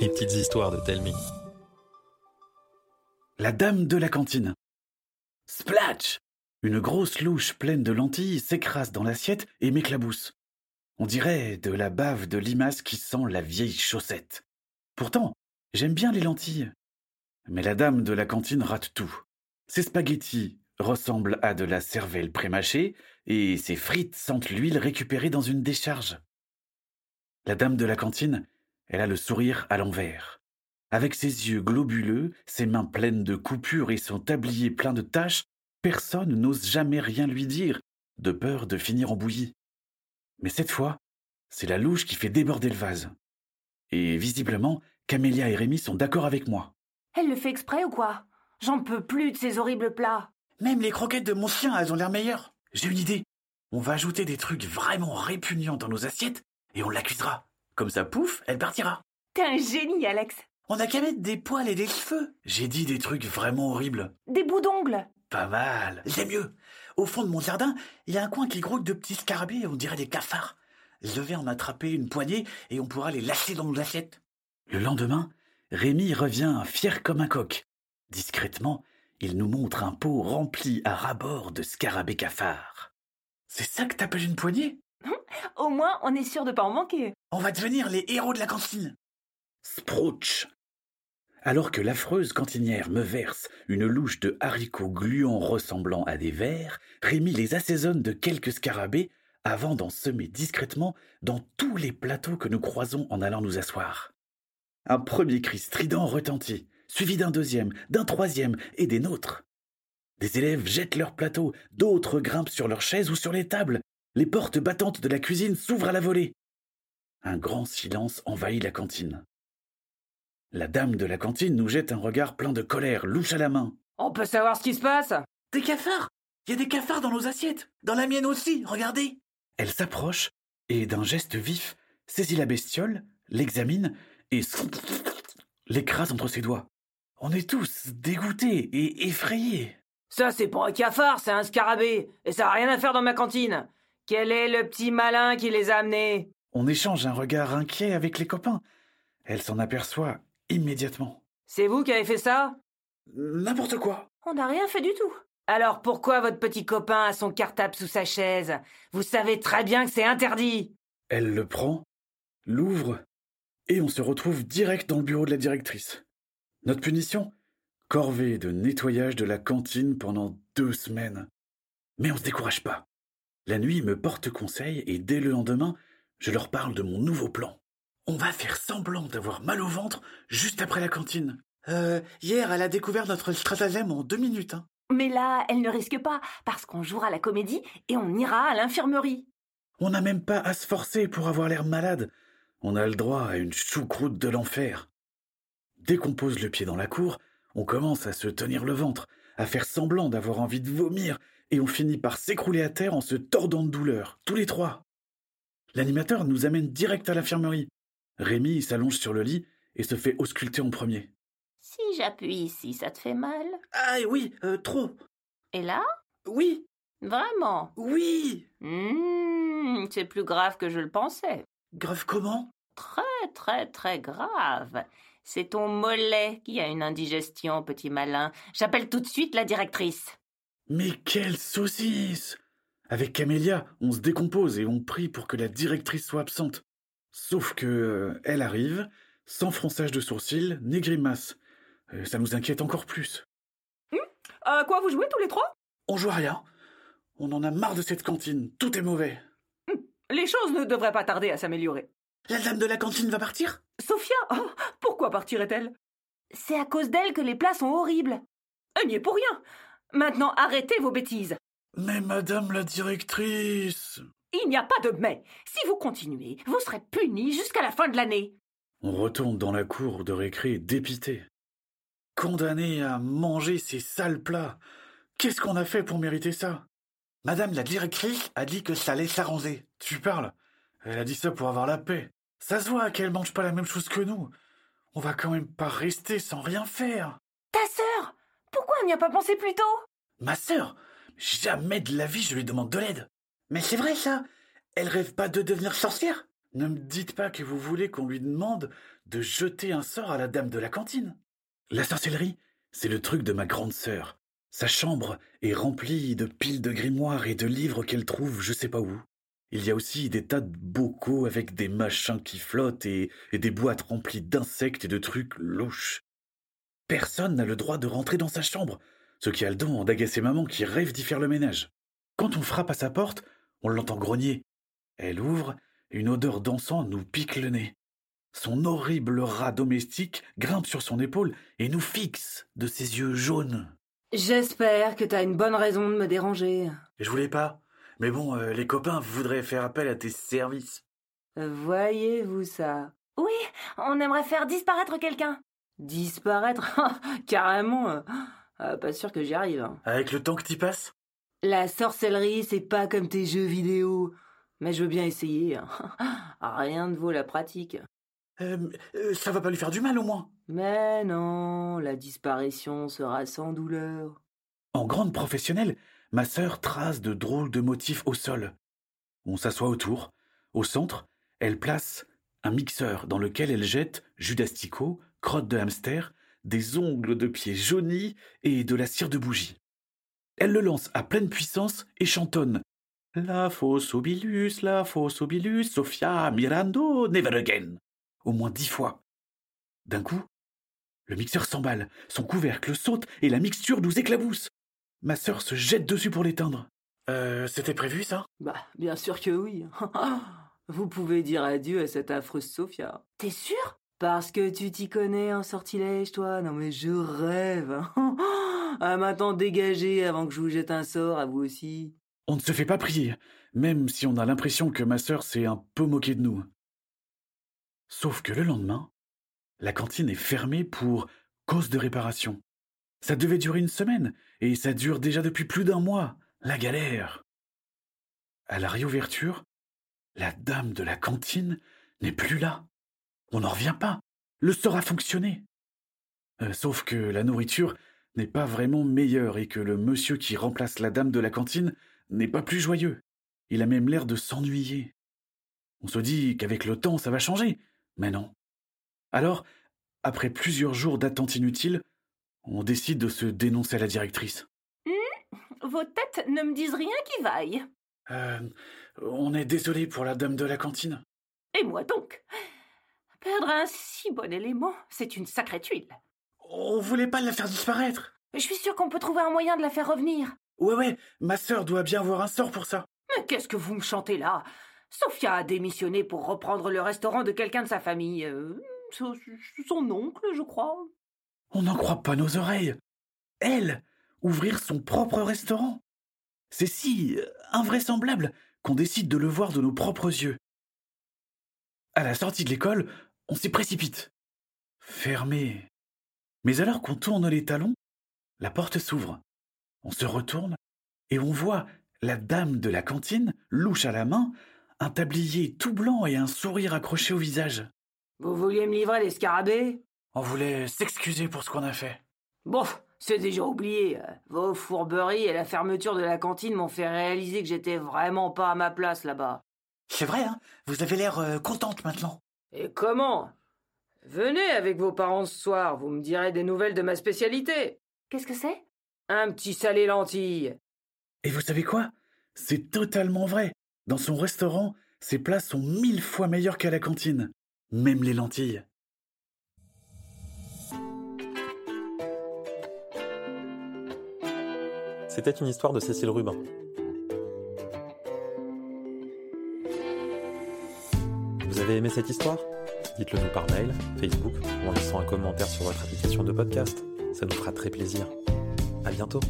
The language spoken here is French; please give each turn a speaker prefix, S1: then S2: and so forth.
S1: Les petites histoires de Telmi.
S2: La dame de la cantine. Splatch Une grosse louche pleine de lentilles s'écrase dans l'assiette et m'éclabousse. On dirait de la bave de limace qui sent la vieille chaussette. Pourtant, j'aime bien les lentilles. Mais la dame de la cantine rate tout. Ses spaghettis ressemblent à de la cervelle prémâchée et ses frites sentent l'huile récupérée dans une décharge. La dame de la cantine, elle a le sourire à l'envers. Avec ses yeux globuleux, ses mains pleines de coupures et son tablier plein de taches, personne n'ose jamais rien lui dire, de peur de finir en bouillie. Mais cette fois, c'est la louche qui fait déborder le vase. Et visiblement, Camélia et Rémi sont d'accord avec moi.
S3: Elle le fait exprès ou quoi? J'en peux plus de ces horribles plats.
S2: Même les croquettes de mon chien, elles ont l'air meilleures. J'ai une idée. On va ajouter des trucs vraiment répugnants dans nos assiettes et on l'accusera. Comme ça, pouf, elle partira.
S3: T'es un génie, Alex.
S2: On n'a qu'à mettre des poils et des cheveux. J'ai dit des trucs vraiment horribles.
S3: Des bouts d'ongles.
S2: Pas mal. J'ai mieux. Au fond de mon jardin, il y a un coin qui grouille de petits scarabées, on dirait des cafards. Je vais en attraper une poignée et on pourra les lâcher dans nos assiettes. Le lendemain, Rémi revient fier comme un coq. Discrètement, il nous montre un pot rempli à ras-bord de scarabées cafards. C'est ça que t'appelles une poignée?
S3: Au moins, on est sûr de pas en manquer.
S2: On va devenir les héros de la cantine. Sprouch. Alors que l'affreuse cantinière me verse une louche de haricots gluants ressemblant à des vers, Rémi les assaisonne de quelques scarabées avant d'en semer discrètement dans tous les plateaux que nous croisons en allant nous asseoir. Un premier cri strident retentit, suivi d'un deuxième, d'un troisième et des nôtres. Des élèves jettent leurs plateaux, d'autres grimpent sur leurs chaises ou sur les tables. Les portes battantes de la cuisine s'ouvrent à la volée. Un grand silence envahit la cantine. La dame de la cantine nous jette un regard plein de colère, louche à la main.
S3: On peut savoir ce qui se passe
S2: Des cafards Il y a des cafards dans nos assiettes Dans la mienne aussi, regardez Elle s'approche et, d'un geste vif, saisit la bestiole, l'examine et l'écrase entre ses doigts. On est tous dégoûtés et effrayés.
S3: Ça, c'est pas un cafard, c'est un scarabée. Et ça a rien à faire dans ma cantine. Quel est le petit malin qui les a amenés?
S2: On échange un regard inquiet avec les copains. Elle s'en aperçoit immédiatement.
S3: C'est vous qui avez fait ça?
S2: N'importe quoi.
S3: On n'a rien fait du tout. Alors pourquoi votre petit copain a son cartable sous sa chaise? Vous savez très bien que c'est interdit.
S2: Elle le prend, l'ouvre, et on se retrouve direct dans le bureau de la directrice. Notre punition? Corvée de nettoyage de la cantine pendant deux semaines. Mais on se décourage pas. La nuit me porte conseil et dès le lendemain, je leur parle de mon nouveau plan. On va faire semblant d'avoir mal au ventre juste après la cantine. Euh, hier, elle a découvert notre stratagème en deux minutes. Hein.
S3: Mais là, elle ne risque pas, parce qu'on jouera la comédie et on ira à l'infirmerie.
S2: On n'a même pas à se forcer pour avoir l'air malade. On a le droit à une choucroute de l'enfer. Dès qu'on pose le pied dans la cour, on commence à se tenir le ventre, à faire semblant d'avoir envie de vomir, et on finit par s'écrouler à terre en se tordant de douleur, tous les trois. L'animateur nous amène direct à l'infirmerie. Rémi s'allonge sur le lit et se fait ausculter en premier.
S4: Si j'appuie ici, ça te fait mal?
S2: Ah oui, euh, trop.
S4: Et là?
S2: Oui,
S4: Vraiment?
S2: Oui.
S4: Hmm, C'est plus grave que je le pensais.
S2: Grave comment?
S4: Très, très, très grave. C'est ton mollet qui a une indigestion, petit malin. J'appelle tout de suite la directrice.
S2: Mais quelle saucisse Avec Camélia, on se décompose et on prie pour que la directrice soit absente. Sauf que euh, elle arrive, sans fronçage de sourcils, ni grimace. Euh, ça nous inquiète encore plus.
S3: À quoi vous jouez tous les trois?
S2: On joue à rien. On en a marre de cette cantine. Tout est mauvais.
S3: Les choses ne devraient pas tarder à s'améliorer.
S2: La dame de la cantine va partir?
S3: Sophia? Oh, Pourquoi partirait-elle?
S4: C'est à cause d'elle que les plats sont horribles.
S3: Elle n'y est pour rien. Maintenant, arrêtez vos bêtises.
S2: Mais madame la directrice
S3: Il n'y a pas de mais. Si vous continuez, vous serez punis jusqu'à la fin de l'année.
S2: On retourne dans la cour de récré dépité. Condamné à manger ces sales plats. Qu'est-ce qu'on a fait pour mériter ça? Madame la directrice a dit que ça allait s'arranger. Tu parles? Elle a dit ça pour avoir la paix. Ça se voit qu'elle mange pas la même chose que nous. On va quand même pas rester sans rien faire.
S3: Ta sœur on n'y a pas pensé plus tôt
S2: Ma sœur Jamais de la vie je lui demande de l'aide. Mais c'est vrai ça Elle rêve pas de devenir sorcière Ne me dites pas que vous voulez qu'on lui demande de jeter un sort à la dame de la cantine. La sorcellerie, c'est le truc de ma grande sœur. Sa chambre est remplie de piles de grimoires et de livres qu'elle trouve je sais pas où. Il y a aussi des tas de bocaux avec des machins qui flottent et, et des boîtes remplies d'insectes et de trucs louches. Personne n'a le droit de rentrer dans sa chambre, ce qui a le don d'agacer maman qui rêve d'y faire le ménage. Quand on frappe à sa porte, on l'entend grogner. Elle ouvre, et une odeur d'encens nous pique le nez. Son horrible rat domestique grimpe sur son épaule et nous fixe de ses yeux jaunes.
S3: J'espère que t'as une bonne raison de me déranger.
S2: Je voulais pas. Mais bon, euh, les copains voudraient faire appel à tes services.
S3: Voyez-vous ça
S4: Oui, on aimerait faire disparaître quelqu'un.
S3: Disparaître Carrément euh, ah, Pas sûr que j'y arrive. hein.
S2: Avec le temps que t'y passes?
S3: La sorcellerie, c'est pas comme tes jeux vidéo. Mais je veux bien essayer. hein. Rien ne vaut la pratique.
S2: Euh, euh, Ça va pas lui faire du mal au moins.
S3: Mais non, la disparition sera sans douleur.
S2: En grande professionnelle, ma sœur trace de drôles de motifs au sol. On s'assoit autour. Au centre, elle place un mixeur dans lequel elle jette jus d'asticot, crottes de hamster, des ongles de pieds jaunis et de la cire de bougie. Elle le lance à pleine puissance et chantonne La fosse obilus, la fosse obilus, Sophia, Mirando, never again au moins dix fois. D'un coup, le mixeur s'emballe, son couvercle saute et la mixture nous éclabousse. Ma sœur se jette dessus pour l'éteindre. Euh, c'était prévu ça?
S3: Bah, bien sûr que oui. Vous pouvez dire adieu à cette affreuse Sophia.
S4: T'es sûr?
S3: Parce que tu t'y connais en sortilège, toi? Non mais je rêve. Ah, maintenant dégagez avant que je vous jette un sort à vous aussi.
S2: On ne se fait pas prier, même si on a l'impression que ma sœur s'est un peu moquée de nous. Sauf que le lendemain, la cantine est fermée pour cause de réparation. Ça devait durer une semaine, et ça dure déjà depuis plus d'un mois. La galère. À la réouverture, la dame de la cantine n'est plus là. On n'en revient pas. Le sort a fonctionné. Euh, sauf que la nourriture n'est pas vraiment meilleure et que le monsieur qui remplace la dame de la cantine n'est pas plus joyeux. Il a même l'air de s'ennuyer. On se dit qu'avec le temps ça va changer, mais non. Alors, après plusieurs jours d'attente inutile, on décide de se dénoncer à la directrice.
S4: Vos têtes ne me disent rien qui vaille.
S2: Euh, on est désolé pour la dame de la cantine.
S4: Et moi donc? Perdre un si bon élément, c'est une sacrée tuile.
S2: On voulait pas la faire disparaître.
S4: Je suis sûre qu'on peut trouver un moyen de la faire revenir.
S2: Ouais, ouais, ma sœur doit bien avoir un sort pour ça.
S4: Mais qu'est-ce que vous me chantez là? Sophia a démissionné pour reprendre le restaurant de quelqu'un de sa famille. euh, son, son oncle, je crois.
S2: On n'en croit pas nos oreilles. Elle, ouvrir son propre restaurant. C'est si euh, invraisemblable qu'on décide de le voir de nos propres yeux. À la sortie de l'école, on s'y précipite. Fermé. Mais alors qu'on tourne les talons, la porte s'ouvre. On se retourne et on voit la dame de la cantine, louche à la main, un tablier tout blanc et un sourire accroché au visage.
S3: Vous vouliez me livrer les scarabées
S2: On voulait s'excuser pour ce qu'on a fait.
S3: Bon, c'est déjà oublié. Vos fourberies et la fermeture de la cantine m'ont fait réaliser que j'étais vraiment pas à ma place là-bas.
S2: C'est vrai, hein Vous avez l'air euh, contente maintenant.
S3: Et comment? Venez avec vos parents ce soir, vous me direz des nouvelles de ma spécialité.
S4: Qu'est-ce que c'est?
S3: Un petit salé lentilles.
S2: Et vous savez quoi? C'est totalement vrai. Dans son restaurant, ses plats sont mille fois meilleurs qu'à la cantine. Même les lentilles.
S1: C'était une histoire de Cécile Rubin. Vous avez aimé cette histoire? Dites-le nous par mail, Facebook ou en laissant un commentaire sur votre application de podcast. Ça nous fera très plaisir. À bientôt